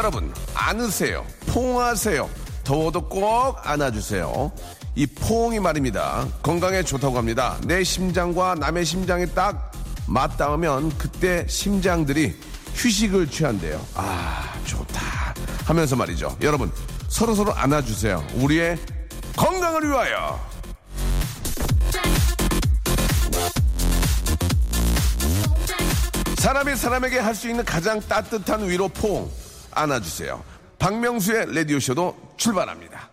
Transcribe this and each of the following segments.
여러분 안으세요. 포옹하세요. 더워도 꼭 안아주세요. 이 포옹이 말입니다. 건강에 좋다고 합니다. 내 심장과 남의 심장이 딱 맞닿으면 그때 심장들이 휴식을 취한대요. 아 좋다. 하면서 말이죠. 여러분 서로서로 안아주세요. 우리의 건강을 위하여. 사람이 사람에게 할 수 있는 가장 따뜻한 위로 포옹 안아주세요. 박명수의 라디오쇼도 출발합니다.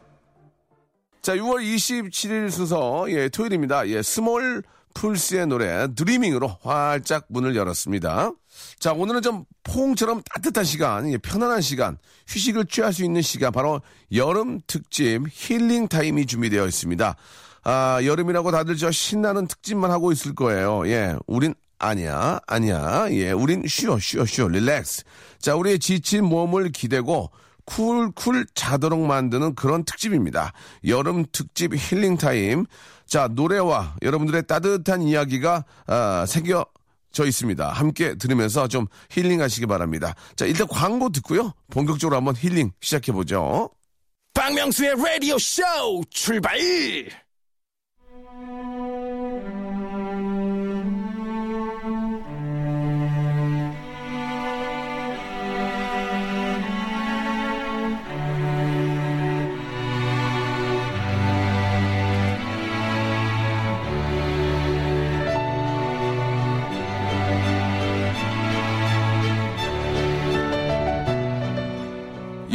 자, 6월 27일 순서, 예, 토요일입니다. 예, Smallpools의 노래, Dreaming으로 활짝 문을 열었습니다. 자, 오늘은 좀 포옹처럼 따뜻한 시간, 예, 편안한 시간, 휴식을 취할 수 있는 시간, 바로 여름 특집 힐링 타임이 준비되어 있습니다. 아, 여름이라고 다들 저 신나는 특집만 하고 있을 거예요. 예, 우린 아니야, 아니야. 예, 우린 쉬어, 쉬어, 쉬어, relax. 자, 우리의 지친 몸을 기대고 쿨쿨 자도록 만드는 그런 특집입니다. 여름 특집 힐링 타임. 자, 노래와 여러분들의 따뜻한 이야기가 아, 새겨 져 있습니다. 함께 들으면서 좀 힐링하시기 바랍니다. 자, 일단 광고 듣고요. 본격적으로 한번 힐링 시작해 보죠. 박명수의 라디오 쇼 출발!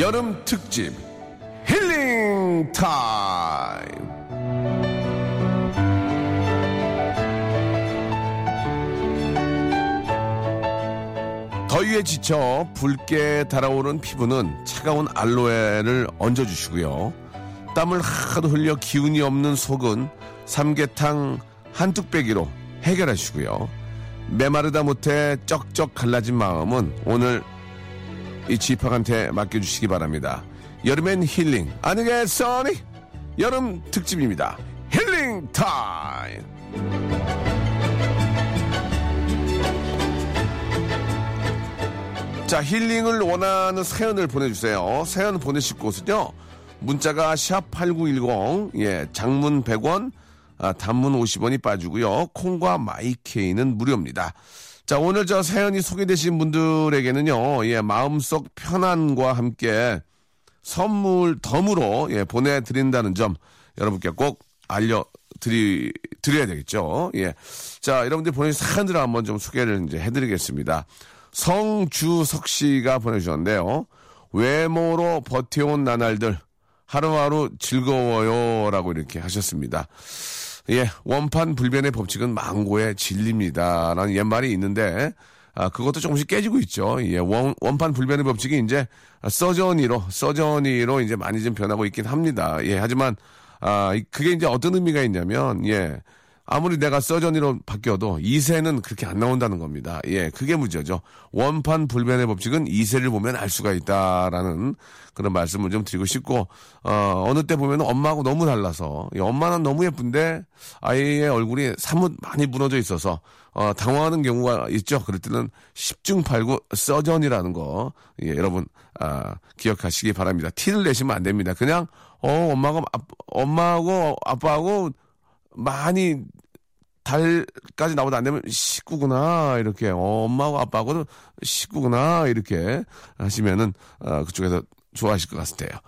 여름 특집 힐링 타임. 더위에 지쳐 붉게 달아오른 피부는 차가운 알로에를 얹어주시고요. 땀을 하도 흘려 기운이 없는 속은 삼계탕 한 뚝배기로 해결하시고요. 메마르다 못해 쩍쩍 갈라진 마음은 오늘 이 지팍한테 맡겨주시기 바랍니다. 여름엔 힐링 아니겠어니? 여름 특집입니다. 힐링 타임. 자 힐링을 원하는 사연을 보내주세요. 사연 보내실 곳은요. 문자가 샵 8910, 예, 장문 100원, 아, 단문 50원이 빠지고요. 콩과 마이케이는 무료입니다. 자, 오늘 저 사연이 소개되신 분들에게는요, 예, 마음속 편안과 함께 선물 덤으로, 예, 보내드린다는 점 여러분께 꼭 알려드리, 드려야 되겠죠. 예. 자, 여러분들 보내주신 사연들을 한번 좀 소개를 이제 해드리겠습니다. 성주석 씨가 보내주셨는데요. 외모로 버텨온 나날들 하루하루 즐거워요. 라고 이렇게 하셨습니다. 예, 원판 불변의 법칙은 망고의 진리입니다. 라는 옛말이 있는데, 아, 그것도 조금씩 깨지고 있죠. 예, 원, 원판 불변의 법칙이 이제 서전이로, 서전이로 이제 많이 좀 변하고 있긴 합니다. 예, 하지만, 아, 그게 이제 어떤 의미가 있냐면, 예, 아무리 내가 서전이로 바뀌어도 2세는 그렇게 안 나온다는 겁니다. 예, 그게 문제죠. 원판 불변의 법칙은 2세를 보면 알 수가 있다라는 그런 말씀을 좀 드리고 싶고, 어, 어느 때 보면 엄마하고 너무 달라서, 예, 엄마는 너무 예쁜데 아이의 얼굴이 사뭇 많이 무너져 있어서, 어, 당황하는 경우가 있죠. 그럴 때는 10중 8구 서전이라는 거, 예, 여러분, 아, 기억하시기 바랍니다. 티를 내시면 안 됩니다. 그냥, 어, 엄마가, 아, 엄마하고 아빠하고 많이 달까지 나보다 안 되면 식구구나 이렇게 어, 엄마하고 아빠하고도 식구구나 이렇게 하시면은 어, 그쪽에서 좋아하실 것 같아요.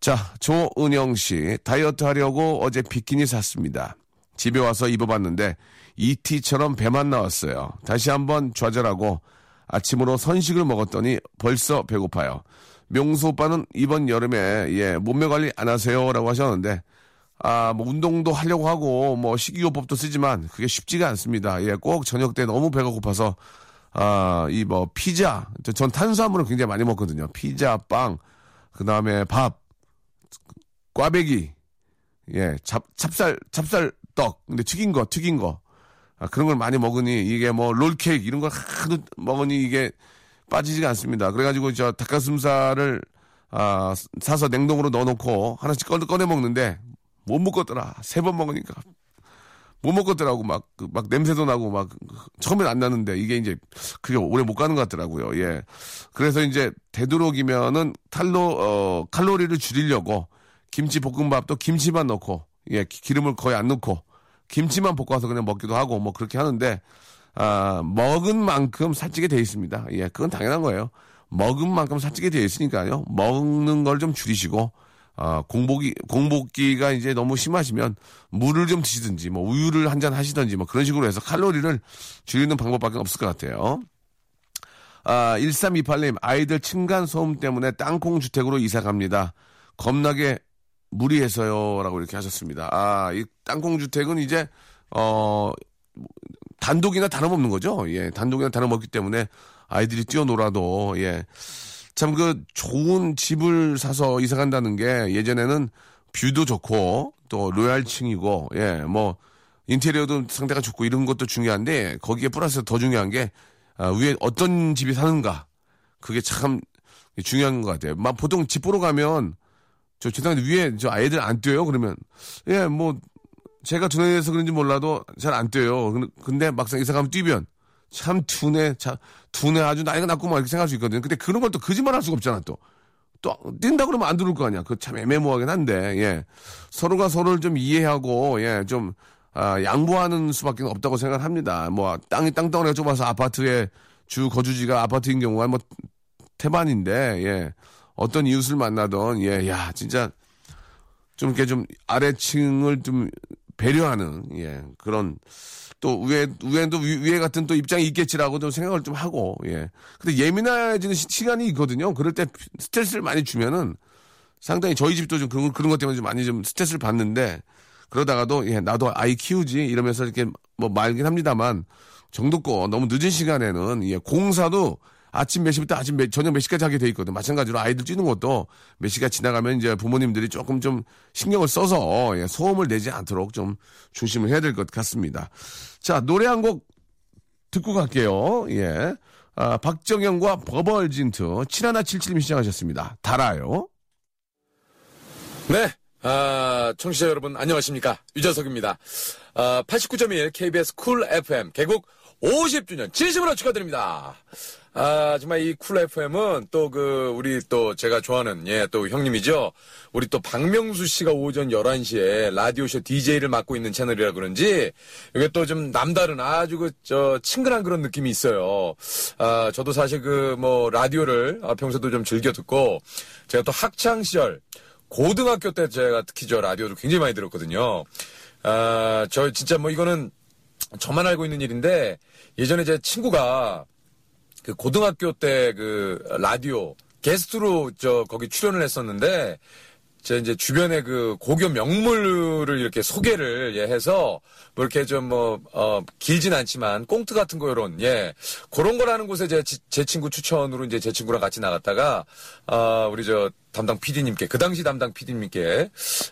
자 조은영 씨 다이어트 하려고 어제 비키니 샀습니다. 집에 와서 입어봤는데 이티처럼 배만 나왔어요. 다시 한번 좌절하고 아침으로 선식을 먹었더니 벌써 배고파요. 명수 오빠는 이번 여름에 예 몸매 관리 안 하세요라고 하셨는데 아, 뭐 운동도 하려고 하고 뭐 식이요법도 쓰지만 그게 쉽지가 않습니다. 예, 꼭 저녁 때 너무 배가 고파서 아, 이 뭐 피자, 저- 전 탄수화물을 굉장히 많이 먹거든요. 피자, 빵, 그 다음에 밥, 꽈배기, 예, 찹, 찹쌀, 찹쌀 떡, 근데 튀긴 거, 튀긴 거. 아, 그런 걸 많이 먹으니 이게 뭐 롤케이크 이런 걸 하도 먹으니 이게 빠지지가 않습니다. 그래가지고 저 닭가슴살을 아, 사서 냉동으로 넣어놓고 하나씩 꺼내, 꺼내 먹는데 못 먹겠더라. 세 번 먹으니까 못 먹겠더라고 막, 그, 막 냄새도 나고 막 처음엔 안 나는데 이게 이제 그게 오래 못 가는 것 같더라고요. 예. 그래서 이제 되도록이면은 칼로 어 칼로리를 줄이려고 김치 볶음밥도 김치만 넣고 예 기- 기름을 거의 안 넣고 김치만 볶아서 그냥 먹기도 하고 뭐 그렇게 하는데 아 먹은 만큼 살찌게 돼 있습니다. 예 그건 당연한 거예요. 먹은 만큼 살찌게 돼 있으니까요. 먹는 걸 좀 줄이시고 아, 공복이, 공복기가 이제 너무 심하시면 물을 좀 드시든지, 뭐 우유를 한 잔 하시든지, 뭐 그런 식으로 해서 칼로리를 줄이는 방법밖에 없을 것 같아요. 아, 1328님, 아이들 층간소음 때문에 땅콩 주택으로 이사 갑니다. 겁나게 무리해서요. 라고 이렇게 하셨습니다. 아, 이 땅콩 주택은 이제, 어, 단독이나 다름없는 거죠. 예, 단독이나 다름없기 때문에 아이들이 뛰어놀아도, 예. 참 그 좋은 집을 사서 이사 간다는 게 예전에는 view도 좋고 또 로얄층이고 예 뭐 인테리어도 상태가 좋고 이런 것도 중요한데 거기에 플러스 더 중요한 게 아, 위에 어떤 집이 사는가 그게 참 중요한 것 같아요. 막 보통 집 보러 가면 저 죄송한데 위에 저 아이들 안 뛰어요 그러면 예 뭐 제가 둔해서 그런지 몰라도 잘 안 뛰어요. 근- 근데 막상 이사 가면 뛰면 참 두뇌, 자, 두뇌 아주 나이가 낮구만 이렇게 생각할 수 있거든요. 근데 그런 걸 또 거짓말 할 수가 없잖아, 또. 또, 뛴다 그러면 안 들어올 거 아니야. 그 참 애매모호하긴 한데, 예. 서로가 서로를 좀 이해하고, 예, 좀, 아, 양보하는 수밖에 없다고 생각을 합니다. 뭐, 땅이 땅덩어리가 좁아서 아파트에 주 거주지가 아파트인 경우가 뭐, 태반인데, 예. 어떤 이웃을 만나던, 예, 야, 진짜, 좀 이렇게 좀 아래층을 좀 배려하는, 예, 그런, 또 위에 위에도 위- 위에 같은 또 입장이 있겠지라고 좀 생각을 좀 하고 예. 근데 예민해지는 시, 시간이 있거든요. 그럴 때 스트레스를 많이 주면은 상당히 저희 집도 좀 그런 그런 것 때문에 좀 많이 좀 스트레스를 받는데 그러다가도 예 나도 아이 키우지 이러면서 이렇게 뭐 말긴 합니다만 정도껏 너무 늦은 시간에는 예 공사도 아침 몇 시부터 아침 몇, 저녁 몇 시까지 하게 돼 있거든. 마찬가지로 아이들 뛰는 것도 몇 시가 지나가면 이제 부모님들이 조금 좀 신경을 써서 예, 소음을 내지 않도록 좀 조심을 해야 될 것 같습니다. 자, 노래 한 곡 듣고 갈게요. 예. 아, 박정현과 버벌진트 7177님 신청하셨습니다. 달아요. 네. 아, 청취자 여러분, 안녕하십니까. 유재석입니다. 아, 89.1 KBS 쿨 FM 개국 50주년 진심으로 축하드립니다. 아, 정말 이 쿨 FM은 또 그, 우리 또 제가 좋아하는, 예, 또 형님이죠. 우리 또 박명수 씨가 오전 11시에 라디오쇼 DJ를 맡고 있는 채널이라 그런지, 이게 또 좀 남다른 아주 그, 저, 친근한 그런 느낌이 있어요. 아, 저도 사실 그, 뭐, 라디오를 아, 평소도 좀 즐겨 듣고, 제가 또 학창시절, 고등학교 때 제가 특히 저 라디오를 굉장히 많이 들었거든요. 아, 저 진짜 뭐 이거는 저만 알고 있는 일인데 예전에 제 친구가 그 고등학교 때 그 라디오 게스트로 저 거기 출연을 했었는데 제 이제 주변에 그 고교 명물을 이렇게 소개를 예 해서 뭐 이렇게 좀뭐어 길진 않지만 꽁트 같은 거 요런 예. 그런 거라는 곳에 제, 지- 제 친구 추천으로 이제 제 친구랑 같이 나갔다가 아 우리 저 담당 PD님께 그 당시 담당 PD님께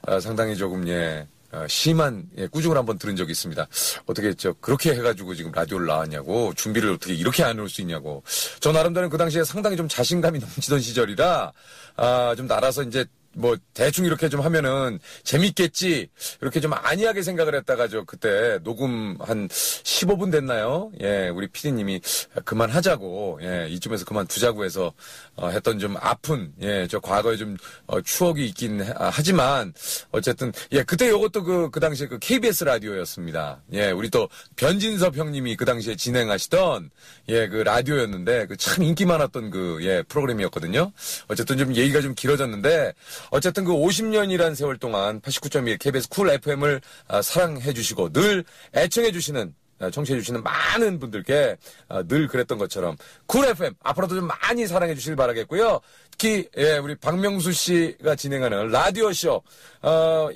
아, 상당히 조금 예 어, 심한 예, 꾸중을 한번 들은 적이 있습니다. 어떻게 저 그렇게 해가지고 지금 라디오를 나왔냐고 준비를 어떻게 이렇게 안 올 수 있냐고. 저 나름대로 그 당시에 상당히 좀 자신감이 넘치던 시절이라 아, 좀 날아서 이제 뭐 대충 이렇게 좀 하면은 재밌겠지 이렇게 좀 안이하게 생각을 했다가 저 그때 녹음 한 15분 됐나요? 예, 우리 피디님이 그만하자고 예, 이쯤에서 그만두자고 해서 어, 했던 좀 아픈 예, 저 과거에 좀 어, 추억이 있긴 하- 아, 하지만 어쨌든 예, 그때 요것도 그 그 당시에 그 KBS 라디오였습니다. 예, 우리 또 변진섭 형님이 그 당시에 진행하시던 예, 그 라디오였는데 그 참 인기 많았던 그 예, 프로그램이었거든요. 어쨌든 좀 얘기가 좀 길어졌는데 어쨌든 그 50년이란 세월 동안 89.1 KBS 쿨 FM을 아, 사랑해 주시고 늘 애청해 주시는 아, 청취해 주시는 많은 분들께 아, 늘 그랬던 것처럼 쿨 FM 앞으로도 좀 많이 사랑해 주시길 바라겠고요. 특히 예, 우리 박명수 씨가 진행하는 라디오 쇼 어,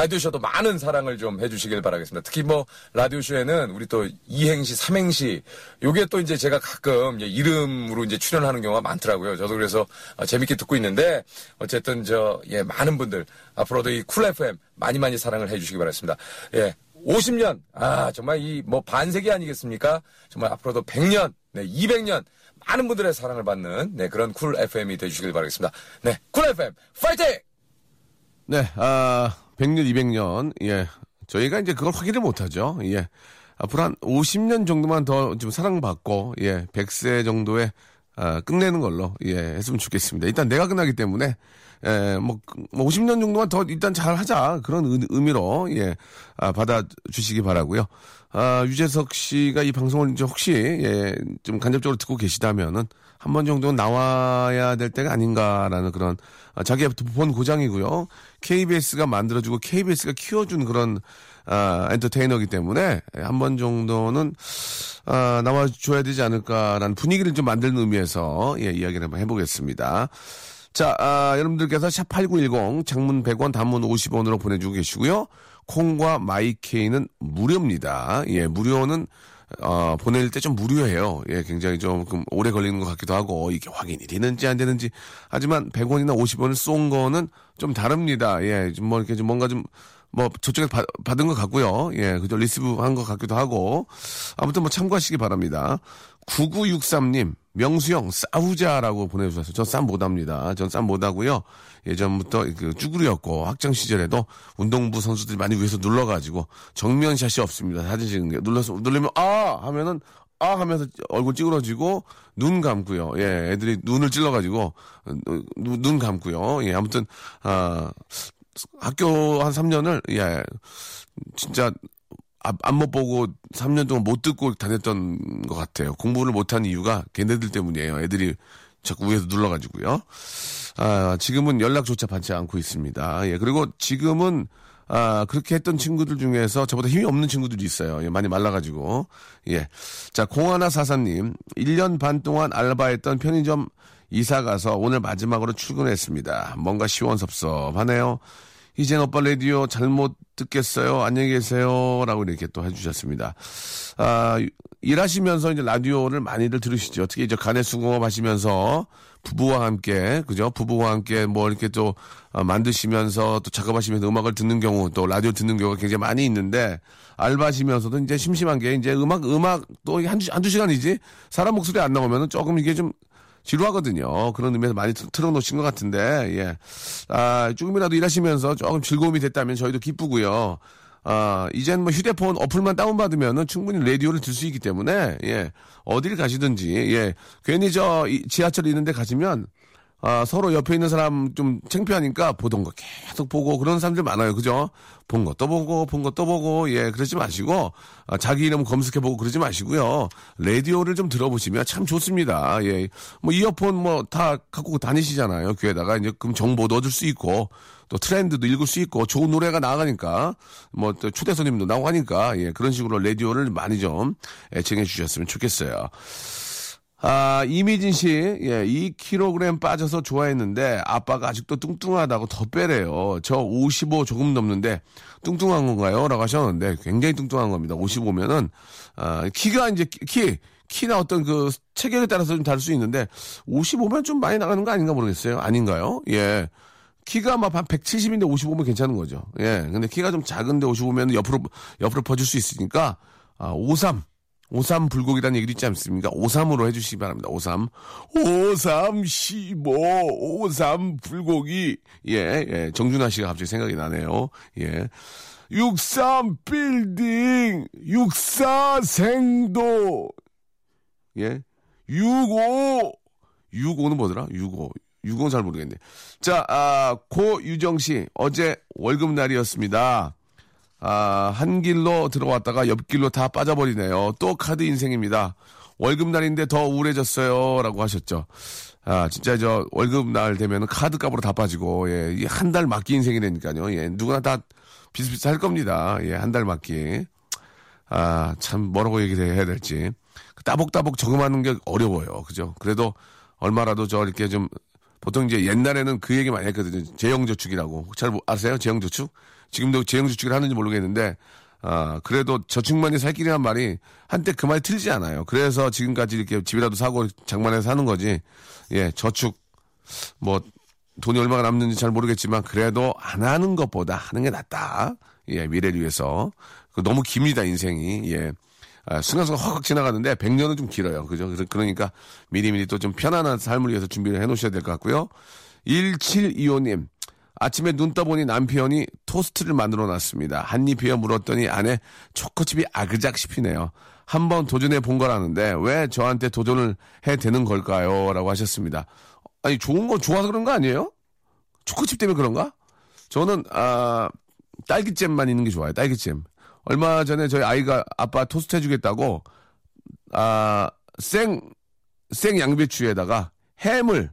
라디오쇼도 많은 사랑을 좀 해주시길 바라겠습니다. 특히 뭐, 라디오쇼에는 우리 또 이행시, 삼행시, 요게 또 이제 제가 가끔 이름으로 이제 출연하는 경우가 많더라고요. 저도 그래서 어, 재밌게 듣고 있는데, 어쨌든 저, 예, 많은 분들, 앞으로도 이 쿨 FM 많이 많이 사랑을 해주시기 바라겠습니다. 예. 50년, 아, 정말 이 뭐 반세기 아니겠습니까? 정말 앞으로도 100년, 네, 200년, 많은 분들의 사랑을 받는, 네, 그런 쿨 FM이 되주시길 바라겠습니다. 네, 쿨 FM, 파이팅! 네, 아, 100년, 200년, 예. 저희가 이제 그걸 확인을 못하죠. 예. 앞으로 한 50년 정도만 더 좀 사랑받고, 예, 100세 정도에, 아, 끝내는 걸로, 예, 했으면 좋겠습니다. 일단 내가 끝나기 때문에, 예, 뭐, 뭐 50년 정도만 더 일단 잘 하자. 그런 의, 의미로, 예, 아, 받아주시기 바라고요 아, 유재석 씨가 이 방송을 이제 혹시, 예, 좀 간접적으로 듣고 계시다면은, 한 번 정도는 나와야 될 때가 아닌가라는 그런, 아, 자기의 본 고장이고요. KBS가 만들어주고 KBS가 키워준 그런, 아, 엔터테이너이기 때문에, 한 번 정도는, 아, 나와줘야 되지 않을까라는 분위기를 좀 만드는 의미에서, 예, 이야기를 한번 해보겠습니다. 자, 아, 여러분들께서 샵8910 장문 100원 단문 50원으로 보내주고 계시고요. 콩과 마이케이는 무료입니다. 예, 무료는 어, 보낼 때 좀 무료해요. 예, 굉장히 조금 오래 걸리는 것 같기도 하고, 이게 확인이 되는지 안 되는지. 하지만 100원이나 50원을 쏜 거는 좀 다릅니다. 예, 좀 뭐 이렇게 좀 뭔가 좀, 뭐 저쪽에 받, 받은 것 같고요. 예, 그죠. receive 한 것 같기도 하고. 아무튼 뭐 참고하시기 바랍니다. 9963님, 명수형 싸우자라고 보내주셨어요. 저쌈 못합니다. 전 쌈 못하고요. 예전부터 그 쭈구리였고 학창 시절에도 운동부 선수들이 많이 위에서 눌러가지고 정면샷이 없습니다. 사진 찍는 게 눌러서 누르면 아 하면은 아 하면서 얼굴 찌그러지고 눈 감고요. 예, 애들이 눈을 찔러가지고 눈, 눈 감고요. 예, 아무튼 아 학교 한 3년을 예 진짜 앞못 보고 3년 동안 못 듣고 다녔던 것 같아요. 공부를 못한 이유가 걔네들 때문이에요. 애들이 자꾸 위에서 눌러가지고요. 아, 지금은 연락조차 받지 않고 있습니다. 예, 그리고 지금은 아, 그렇게 했던 친구들 중에서 저보다 힘이 없는 친구들이 있어요. 예, 많이 말라가지고. 예. 자, 공하나 사사님. 1년 반 동안 알바했던 편의점 이사 가서 오늘 마지막으로 출근했습니다. 뭔가 시원섭섭하네요. 이젠 오빠 라디오 잘못 듣겠어요. 안녕히 계세요. 라고 이렇게 또 해주셨습니다. 아, 일하시면서 이제 라디오를 많이들 들으시죠. 특히 이제 간의 수공업 하시면서 부부와 함께, 그죠? 부부와 함께 뭐 이렇게 또 어, 만드시면서 또 작업하시면서 음악을 듣는 경우 또 라디오 듣는 경우가 굉장히 많이 있는데 알바하시면서도 이제 심심한 게 이제 음악, 음악 또 한두, 한두 시간이지 사람 목소리 안 나오면은 조금 이게 좀 지루하거든요. 그런 의미에서 많이 틀어놓으신 것 같은데, 예. 아, 조금이라도 일하시면서 조금 즐거움이 됐다면 저희도 기쁘고요. 아, 이젠 뭐 휴대폰 어플만 다운받으면은 충분히 라디오를 들 수 있기 때문에, 예. 어딜 가시든지, 예. 괜히 저 지하철 있는데 가시면 아, 서로 옆에 있는 사람 좀 창피하니까 보던 거 계속 보고 그런 사람들 많아요. 그죠? 본 것도 보고, 본 것도 보고, 예, 그러지 마시고, 아, 자기 이름 검색해보고 그러지 마시고요. 라디오를 좀 들어보시면 참 좋습니다. 예. 뭐 이어폰 뭐 다 갖고 다니시잖아요. 귀에다가 이제 그럼 정보도 얻을 수 있고, 또 트렌드도 읽을 수 있고, 좋은 노래가 나가니까, 뭐 또 초대 손님도 나오고 하니까, 예, 그런 식으로 라디오를 많이 좀 애청해 주셨으면 좋겠어요. 아, 이미진 씨, 예, 2kg 빠져서 좋아했는데 아빠가 아직도 뚱뚱하다고 더 빼래요. 저 55 조금 넘는데 뚱뚱한 건가요? 라고 하셨는데 굉장히 뚱뚱한 겁니다. 55면은, 아, 키가 이제 키, 키나 어떤 그 체격에 따라서 좀 다를 수 있는데 55면 좀 많이 나가는 거 아닌가 모르겠어요. 아닌가요? 예. 키가 막 한 170인데 55면 괜찮은 거죠. 예. 근데 키가 좀 작은데 55면 옆으로, 옆으로 퍼질 수 있으니까, 아, 53. 오삼 불고기라는 얘기도 있지 않습니까? 오삼으로 해주시기 바랍니다. 오삼. 오삼 십오, 오삼 불고기. 예, 예. 정준하 씨가 갑자기 생각이 나네요. 예. 육삼 빌딩, 육사 생도. 예. 육오. 육오는 뭐더라? 육오. 육오는 잘 모르겠네. 자, 아, 고유정 씨. 어제 월급날이었습니다. 아, 한 길로 들어왔다가 옆길로 다 빠져버리네요. 또 카드 인생입니다. 월급날인데 더 우울해졌어요. 라고 하셨죠. 아, 진짜 저 월급날 되면 카드 값으로 다 빠지고, 예, 한 달 맞기 인생이 되니까요. 예, 누구나 다 비슷비슷할 겁니다. 예, 한 달 맞기. 아, 참 뭐라고 얘기해야 될지. 따복따복 적응하는 게 어려워요. 그죠? 그래도 얼마라도 저 이렇게 좀 보통 이제 옛날에는 그 얘기 많이 했거든요. 재형저축이라고. 잘 모- 아세요? 재형저축? 지금도 재형저축을 하는지 모르겠는데, 아, 그래도 저축만이 살 길이란 말이 한때 그 말이 틀리지 않아요. 그래서 지금까지 이렇게 집이라도 사고 장만해서 사는 거지. 예, 저축, 뭐, 돈이 얼마가 남는지 잘 모르겠지만, 그래도 안 하는 것보다 하는 게 낫다. 예, 미래를 위해서. 그 너무 깁니다, 인생이. 예. 아, 순간순간 확확 지나가는데 100년은 좀 길어요. 그죠? 그러니까 미리미리 또 좀 편안한 삶을 위해서 준비를 해 놓으셔야 될 것 같고요. 1725님. 아침에 눈 떠보니 남편이 토스트를 만들어 놨습니다. 한입이어 물었더니 안에 초코칩이 아그작 씹히네요. 한번 도전해 본 거라는데 왜 저한테 도전을 해 되는 걸까요? 라고 하셨습니다. 아니, 좋은 거 좋아서 그런 거 아니에요? 초코칩 때문에 그런가? 저는, 아, 딸기잼만 있는 게 좋아요. 딸기잼. 얼마 전에 저희 아이가 아빠 토스트 해주겠다고, 아, 생, 생 양배추에다가 햄을,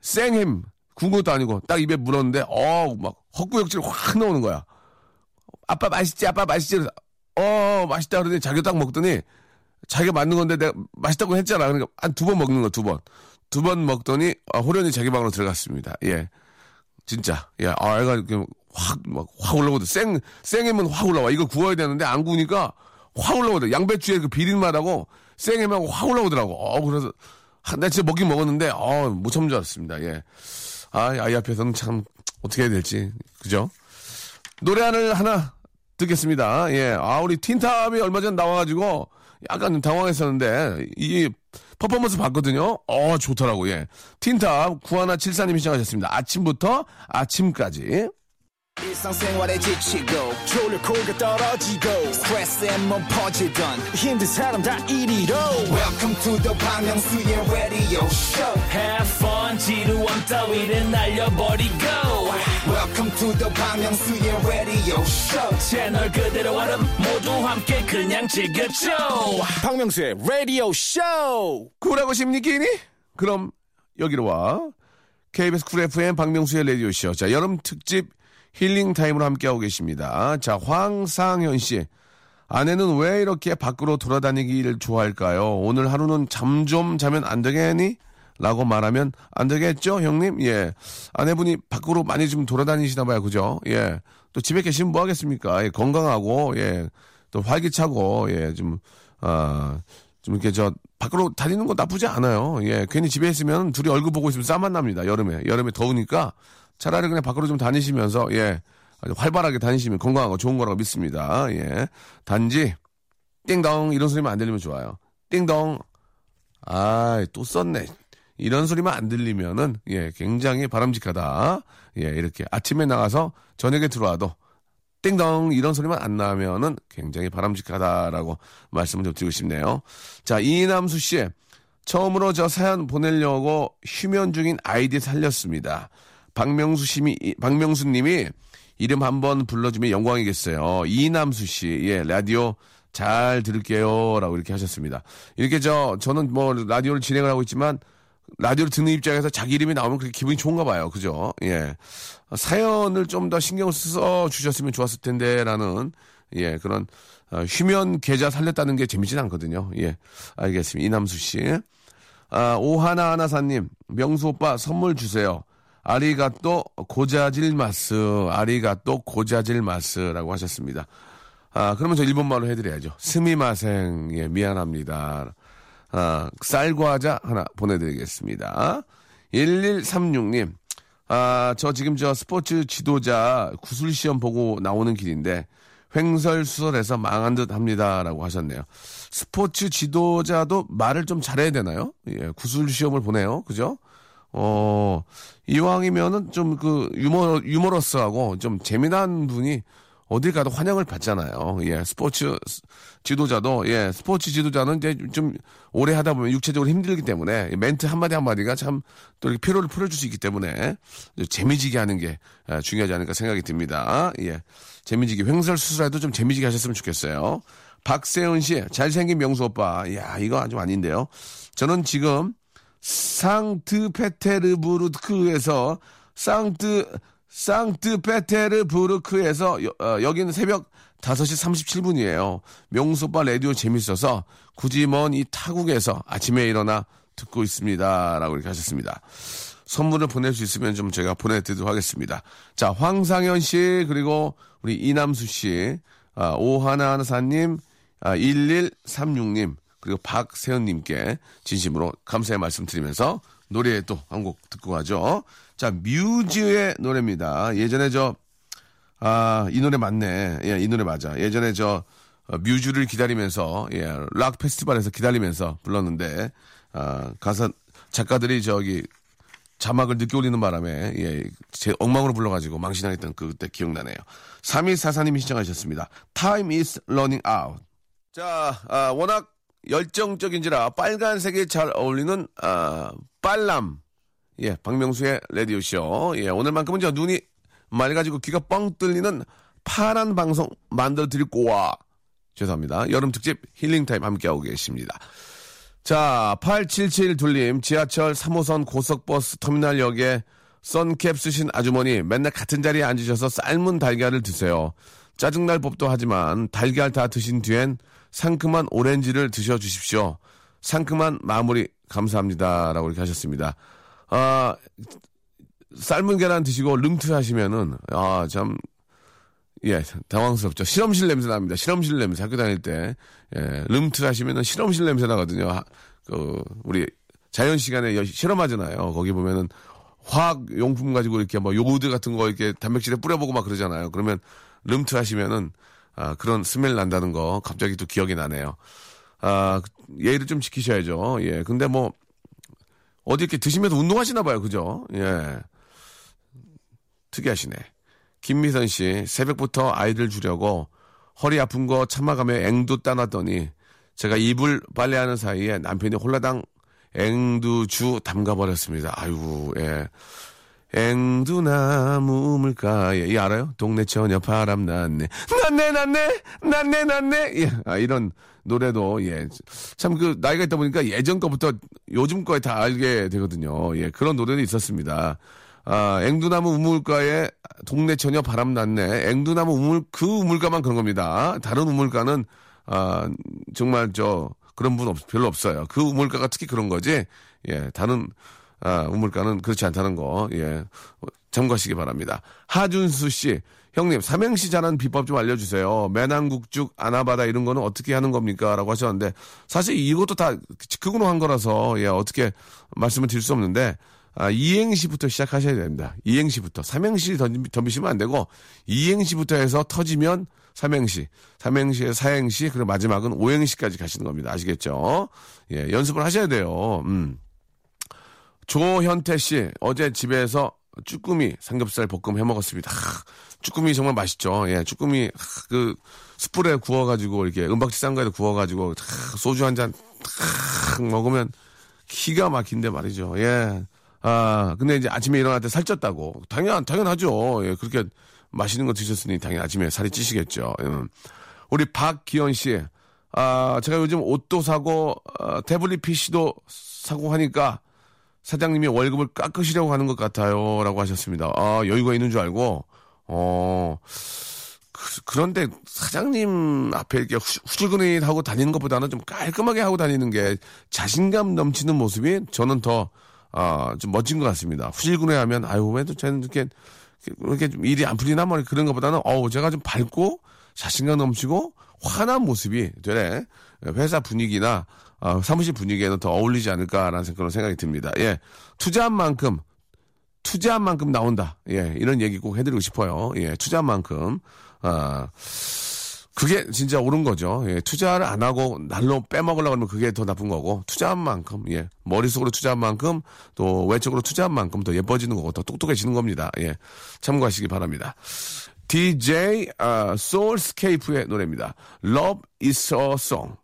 생햄, 구운 것도 아니고 딱 입에 물었는데, 어, 막 헛구역질 확 나오는 거야. 아빠 맛있지? 아빠 맛있지? 어, 맛있다 그러더니 자기가 딱 먹더니 자기가 만든 건데 내가 맛있다고 했잖아. 그러니까 한 두 번 먹는 거, 두 번. 두 번 먹더니 아, 호련히 자기 방으로 들어갔습니다. 예. 진짜. 예, 아, 애가 확, 막, 확 올라오거든. 생, 생햄은 확 올라와. 이거 구워야 되는데 안 구우니까 확 올라오거든. 양배추에 그 비린맛하고 생햄하고 확 올라오더라고. 어, 그래서, 한, 나 진짜 먹긴 먹었는데, 어, 못 참는 줄 알았습니다. 예. 아, 아이 앞에서는 참, 어떻게 해야 될지. 그죠? 노래 하나, 하나 듣겠습니다. 예. 아, 우리 틴탑이 얼마 전 나와가지고 약간 당황했었는데, 이 퍼포먼스 봤거든요. 어, 좋더라고, 예. 틴탑 9174님이 시작하셨습니다. 아침부터 아침까지. 일상생활에 지치고, 졸려 코가 떨어지고, 스트레스에 몸 퍼지던, 힘든 사람 다 이리로. welcome to the Bang Myung-soo's radio show Have fun 지루함 따위를 날려버리고 welcome to the Park Myung-soo's radio show 채널 그대로 얼음 모두 함께 그냥 즐겨줘 박명수의 radio show 쿨하고 싶니끼니? 그럼 여기로 와. KBS 쿨 FM 박명수의 라디오 쇼. 자, 여름 특집 힐링 타임으로 함께하고 계십니다. 자, 황상현 씨. 아내는 왜 이렇게 밖으로 돌아다니기를 좋아할까요? 오늘 하루는 잠 좀 자면 안 되겠니? 라고 말하면 안 되겠죠, 형님? 예. 아내분이 밖으로 많이 좀 돌아다니시나 봐요, 그죠? 예. 또 집에 계시면 뭐 하겠습니까? 예, 건강하고, 예. 또 활기차고, 예, 좀, 아, 좀 이렇게 저 밖으로 다니는 거 나쁘지 않아요. 예, 괜히 집에 있으면 둘이 얼굴 보고 있으면 싸만 납니다. 여름에 여름에 더우니까 차라리 그냥 밖으로 좀 다니시면서 예 아주 활발하게 다니시면 건강하고 좋은 거라고 믿습니다. 예, 단지 띵동 이런 소리만 안 들리면 좋아요. 띵동 아또 썼네. 이런 소리만 안 들리면은 예 굉장히 바람직하다. 예 이렇게 아침에 나가서 저녁에 들어와도 띵동 이런 소리만 안 나면은 굉장히 바람직하다라고 말씀을 좀 드리고 싶네요. 자 이남수 씨 처음으로 저 사연 보내려고 휴면 중인 아이디 살렸습니다. 박명수 씨미 박명수 님이 이름 한번 불러주면 영광이겠어요. 이남수 씨, 예 라디오 잘 들을게요 라고 이렇게 하셨습니다. 이렇게 저 저는 뭐 라디오를 진행을 하고 있지만 라디오를 듣는 입장에서 자기 이름이 나오면 그렇게 기분이 좋은가 봐요. 그죠? 예. 사연을 좀 더 신경을 써 주셨으면 좋았을 텐데 라는 예, 그런 어, 휴면 계좌 살렸다는 게 재밌진 않거든요. 예. 알겠습니다. 이남수 씨. 아, 오하나하나사님, 명수 오빠 선물 주세요. 아리가또 고자질 마스, 아리가또 고자질 마스라고 하셨습니다. 아, 그러면 저 일본말로 해드려야죠. 스미마생, 예, 미안합니다. 아, 쌀과자 하나 보내드리겠습니다. 1136님, 아, 저 지금 저 스포츠 지도자 구술 시험 보고 나오는 길인데, 횡설수설해서 망한 듯 합니다라고 하셨네요. 스포츠 지도자도 말을 좀 잘해야 되나요? 예, 구술 시험을 보내요. 그죠? 어, 이왕이면은 좀 그 유머, 유머러스하고 좀 재미난 분이 어딜 가도 환영을 받잖아요. 예, 스포츠 지도자도, 예, 스포츠 지도자는 이제 좀 오래 하다 보면 육체적으로 힘들기 때문에 멘트 한마디 한마디가 참 또 이렇게 피로를 풀어줄 수 있기 때문에 재미지게 하는 게 아, 중요하지 않을까 생각이 듭니다. 예. 재미지게, 횡설수설해도 좀 재미지게 하셨으면 좋겠어요. 박세은 씨, 잘생긴 명수 오빠. 야 이거 아주 아닌데요. 저는 지금 상트페테르부르크에서 상트 상트페테르부르크에서 여, 어, 여기는 새벽 5시 37분이에요. 명소빠 라디오 재밌어서 굳이 먼 이 타국에서 아침에 일어나 듣고 있습니다. 라고 이렇게 하셨습니다. 선물을 보낼 수 있으면 좀 제가 보내드리도록 하겠습니다. 자, 황상현 씨, 그리고 우리 이남수 씨, 아, 오하나하나사님, 아, 1136님, 그리고 박세현님께 진심으로 감사의 말씀 드리면서 노래 또 한 곡 듣고 가죠. 자, 뮤즈의 노래입니다. 예전에 저, 아, 이 노래 맞네. 예, 이 노래 맞아. 예전에 저, 어, 뮤즈를 기다리면서, 예, 락 페스티벌에서 기다리면서 불렀는데, 아, 가사, 작가들이 저기, 자막을 늦게 올리는 바람에, 예, 제 엉망으로 불러가지고 망신당했던 그때 기억나네요. 3244님이 신청하셨습니다. Time is running out. 자, 아, 워낙 열정적인지라 빨간색이 잘 어울리는, 아, 빨람. 예, 박명수의 라디오 쇼. 예, 오늘만큼은 저 눈이 맑아지고 귀가 뻥 뚫리는 파란 방송 만들어 드릴 거와. 죄송합니다. 여름 특집 힐링 타임 함께하고 계십니다. 자, 877 둘님, 지하철 3호선 고속버스 터미널역에 선캡 쓰신 아주머니 맨날 같은 자리에 앉으셔서 삶은 달걀을 드세요. 짜증날 법도 하지만 달걀 다 드신 뒤엔 상큼한 오렌지를 드셔 주십시오. 상큼한 마무리 감사합니다. 라고 이렇게 하셨습니다. 아, 삶은 계란 드시고 름트 하시면은, 아, 참, 예, 당황스럽죠. 실험실 냄새 납니다. 실험실 냄새 학교 다닐 때. 예, 름트 하시면은 실험실 냄새 나거든요. 하- 그, 우리 자연 시간에 여- 실험하잖아요. 거기 보면은 화학 용품 가지고 이렇게 뭐 요구드 같은 거 이렇게 단백질에 뿌려보고 막 그러잖아요. 그러면 름트 하시면은 아, 그런 스멜 난다는 거 갑자기 또 기억이 나네요. 아, 예의를 좀 지키셔야죠. 예. 근데 뭐 어디 이렇게 드시면서 운동하시나 봐요. 그죠? 예. 특이하시네. 김미선 씨, 새벽부터 아이들 주려고 허리 아픈 거 참아가며 앵두 따놨더니 제가 이불 빨래하는 사이에 남편이 홀라당 앵두주 담가버렸습니다. 아이고, 예. 앵두나무 우물가에, 이 알아요? 동네 처녀 바람 났네. 났네, 났네, 났네, 났네. 예, 아, 이런 노래도, 예. 참 그, 나이가 있다 보니까 예전 거부터 요즘 거에 다 알게 되거든요. 예, 그런 노래도 있었습니다. 아, 앵두나무 우물가에 동네 처녀 바람 났네. 앵두나무 우물, 그 우물가만 그런 겁니다. 다른 우물가는, 아, 정말 저, 그런 분 없, 별로 없어요. 그 우물가가 특히 그런 거지, 예, 다른, 아, 우물가는 그렇지 않다는 거, 예, 어, 참고하시기 바랍니다. 하준수 씨, 형님, 삼행시 잘하는 비법 좀 알려주세요. 매난국죽, 아나바다 이런 거는 어떻게 하는 겁니까? 라고 하셨는데, 사실 이것도 다 극으로 한 거라서, 예, 어떻게 말씀을 드릴 수 없는데, 아, 이행시부터 시작하셔야 됩니다. 이행시부터. 삼행시 던지시면 안 되고, 이행시부터 해서 터지면 삼행시, 삼행시에 사행시, 그리고 마지막은 오행시까지 가시는 겁니다. 아시겠죠? 예, 연습을 하셔야 돼요. 음. 조현태 씨, 어제 집에서 쭈꾸미 삼겹살 볶음 해 먹었습니다. 하, 쭈꾸미 정말 맛있죠. 예, 쭈꾸미 하, 그 숯불에 구워가지고 이렇게 은박지 싼 거에다 구워가지고 하, 소주 한 잔 먹으면 기가 막힌데 말이죠. 예. 아, 근데 이제 아침에 일어날 때 살쪘다고. 당연, 당연하죠. 예, 그렇게 맛있는 거 드셨으니 당연히 아침에 살이 찌시겠죠. 음. 우리 박기현 씨. 아, 제가 요즘 옷도 사고, 어, 태블릿 PC도 사고 하니까 사장님이 월급을 깎으시려고 하는 것 같아요. 라고 하셨습니다. 아, 여유가 있는 줄 알고, 어, 그, 런데 사장님 앞에 이렇게 후- 후줄근하고 다니는 것보다는 좀 깔끔하게 하고 다니는 게 자신감 넘치는 모습이 저는 더, 아, 좀 멋진 것 같습니다. 후줄근해 하면, 아유, 왜 또 쟤는 이렇게, 이렇게 좀 일이 안 풀리나 뭐 그런 것보다는, 어우, 제가 좀 밝고 자신감 넘치고 환한 모습이 되네. 회사 분위기나 아, 사무실 분위기에는 더 어울리지 않을까라는 그런 생각이 듭니다. 예. 투자한 만큼, 투자한 만큼 나온다. 예. 이런 얘기 꼭 해드리고 싶어요. 예. 투자한 만큼. 아, 그게 진짜 옳은 거죠. 예, 투자를 안 하고 날로 빼먹으려고 하면 그게 더 나쁜 거고, 투자한 만큼, 예, 머릿속으로 투자한 만큼, 또 외적으로 투자한 만큼 더 예뻐지는 거고, 더 똑똑해지는 겁니다. 예, 참고하시기 바랍니다. DJ, 아, 소울스케이프의 노래입니다. Love is a song.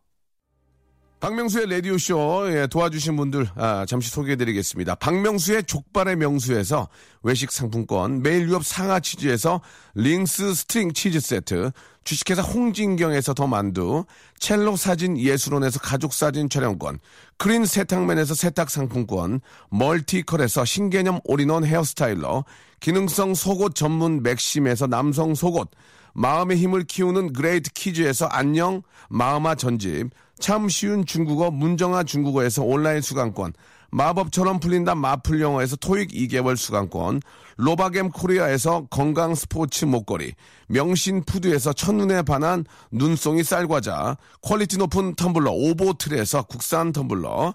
박명수의 라디오쇼 예, 도와주신 분들 아, 잠시 소개해드리겠습니다. 박명수의 족발의 명수에서 외식 상품권, 매일 유업 상하 치즈에서 링스 스트링 치즈 세트, 주식회사 홍진경에서 더 만두, 첼로 사진 예술원에서 가족 사진 촬영권, 크린 세탁맨에서 세탁 상품권, 멀티컬에서 신개념 올인원 헤어스타일러, 기능성 속옷 전문 맥심에서 남성 속옷, 마음의 힘을 키우는 그레이트 키즈에서 안녕 마음아 전집, 참 쉬운 중국어 문정아 중국어에서 온라인 수강권, 마법처럼 풀린다 마플 영어에서 토익 2개월 수강권, 로바겜 코리아에서 건강 스포츠 목걸이, 명신 푸드에서 첫눈에 반한 눈송이 쌀과자, 퀄리티 높은 텀블러 오보틀에서 국산 텀블러,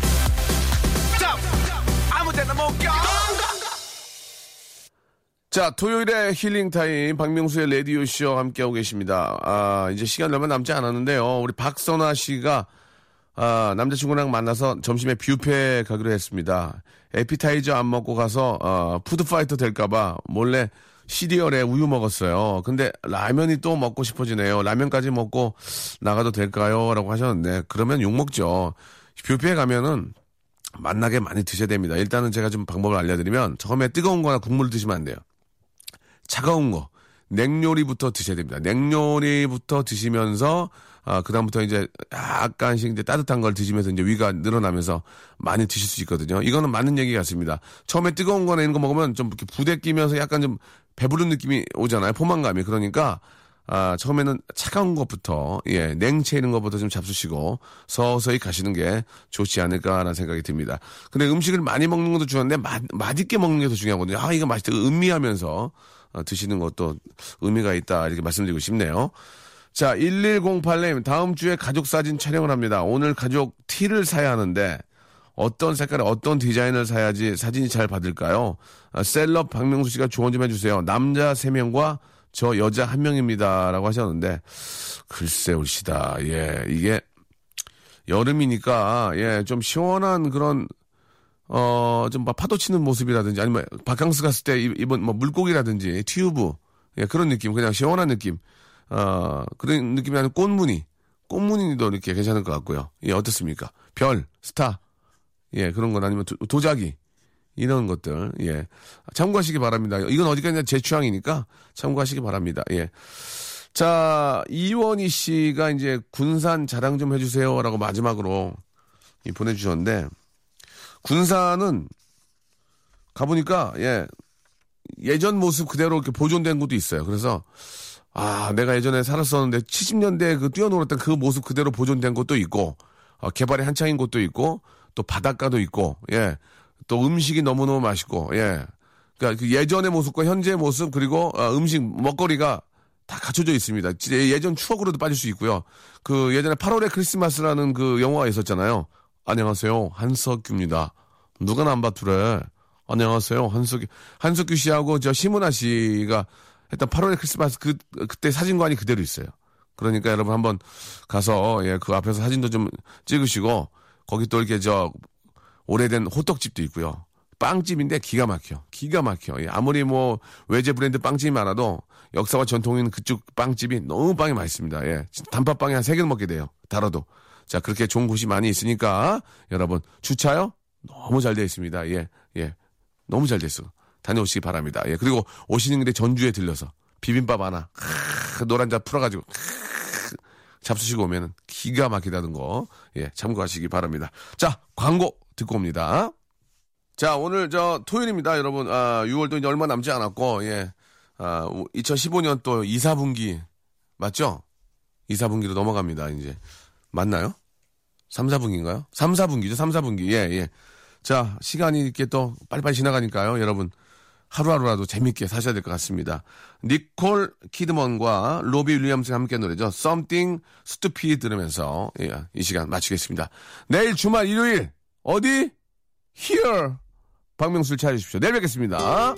자, 토요일에 힐링 타임 박명수의 레디오 쇼 함께하고 계십니다. 아, 이제 시간 얼마 남지 않았는데요. 우리 박선아 씨가 아, 남자친구랑 만나서 점심에 뷔페 가기로 했습니다. 에피타이저 안 먹고 가서 어, 푸드파이터 될까봐 몰래 시리얼에 우유 먹었어요. 근데 라면이 또 먹고 싶어지네요. 라면까지 먹고 나가도 될까요? 라고 하셨는데 그러면 욕 먹죠. 뷔페에 가면은 맛나게 많이 드셔야 됩니다. 일단은 제가 좀 방법을 알려드리면 처음에 뜨거운 거나 국물 드시면 안 돼요. 차가운 거, 냉요리부터 드셔야 됩니다. 냉요리부터 드시면서 아, 그다음부터 이제 약간씩 이제 따뜻한 걸 드시면서 이제 위가 늘어나면서 많이 드실 수 있거든요. 이거는 맞는 얘기 같습니다. 처음에 뜨거운 거나 이런 거 먹으면 좀 이렇게 부대 끼면서 약간 좀 배부른 느낌이 오잖아요. 포만감이. 그러니까 아, 처음에는 차가운 것부터, 예, 냉채 있는 것부터 좀 잡수시고, 서서히 가시는 게 좋지 않을까라는 생각이 듭니다. 근데 음식을 많이 먹는 것도 중요한데, 맛, 맛있게 먹는 게 더 중요하거든요. 아, 이거 맛있다. 음미하면서 어, 드시는 것도 의미가 있다. 이렇게 말씀드리고 싶네요. 자, 1108님, 다음 주에 가족 사진 촬영을 합니다. 오늘 가족 티를 사야 하는데, 어떤 색깔에 어떤 디자인을 사야지 사진이 잘 받을까요? 아, 셀럽 박명수 씨가 조언 좀 해주세요. 남자 3명과 저 여자 1명입니다. 라고 하셨는데, 글쎄, 올시다. 예, 이게, 여름이니까, 예, 좀 시원한 그런, 어, 좀막 파도 치는 모습이라든지, 아니면 바캉스 갔을 때 입은 뭐 물고기라든지, 튜브, 예, 그런 느낌, 그냥 시원한 느낌. 어, 그런 느낌이 아니라 꽃무늬. 꽃무늬도 이렇게 괜찮을 것 같고요. 예, 어떻습니까? 별, 스타. 예, 그런 건 아니면 도, 도자기. 이런 것들, 예. 참고하시기 바랍니다. 이건 어디까지나 제 취향이니까 참고하시기 바랍니다. 예. 자, 이원희 씨가 이제 군산 자랑 좀 해주세요. 라고 마지막으로 이 보내주셨는데, 군산은 가보니까, 예, 예전 모습 그대로 이렇게 보존된 곳도 있어요. 그래서, 아, 내가 예전에 살았었는데 70년대 그 뛰어놀았던 그 모습 그대로 보존된 곳도 있고, 어, 개발이 한창인 곳도 있고, 또 바닷가도 있고, 예. 또 음식이 너무너무 맛있고, 예. 그러니까 그 예전의 모습과 현재의 모습, 그리고 어, 음식, 먹거리가 다 갖춰져 있습니다. 예전 추억으로도 빠질 수 있고요. 그 예전에 8월의 크리스마스라는 그 영화가 있었잖아요. 안녕하세요. 한석규입니다. 누가 남바투래? 안녕하세요. 한석규. 한석규 씨하고 저 심은하 씨가 했던 8월의 크리스마스 그, 그때 사진관이 그대로 있어요. 그러니까 여러분 한번 가서, 예, 그 앞에서 사진도 좀 찍으시고, 거기 또 이렇게 저, 오래된 호떡집도 있고요. 빵집인데 기가 막혀. 기가 막혀. 예, 아무리 뭐 외제 브랜드 빵집이 많아도 역사와 있는 그쪽 빵집이 너무 빵이 맛있습니다. 예. 단팥빵이 한세 개는 먹게 돼요. 달아도. 자, 그렇게 좋은 곳이 많이 있으니까 여러분 주차요? 너무 잘 되어 있습니다. 예. 예. 너무 잘 됐어. 다녀오시기 바랍니다. 예. 그리고 오시는 길에 전주에 들려서 비빔밥 하나 크, 노란 자 풀어 가지고 크, 잡수시고 오면 기가 막히다는 거 예, 참고하시기 바랍니다. 자, 광고 듣고 옵니다. 자, 오늘 저 토요일입니다, 여러분. 아, 6월도 이제 얼마 남지 않았고, 예. 아, 2015년 또 2, 4분기, 맞죠? 2, 4분기로 넘어갑니다, 이제. 맞나요? 3, 4분기인가요? 3, 4분기죠, 3, 4분기. 예, 예. 자, 시간이 이렇게 또 빨리빨리 지나가니까요, 여러분. 하루하루라도 재밌게 사셔야 될 것 같습니다. 니콜 키드먼과 로비 윌리엄스가 함께 노래죠. Something Stupid 들으면서 예, 이 시간 마치겠습니다. 내일 주말 일요일 어디? Here. 박명수를 찾으십시오. 내일 뵙겠습니다.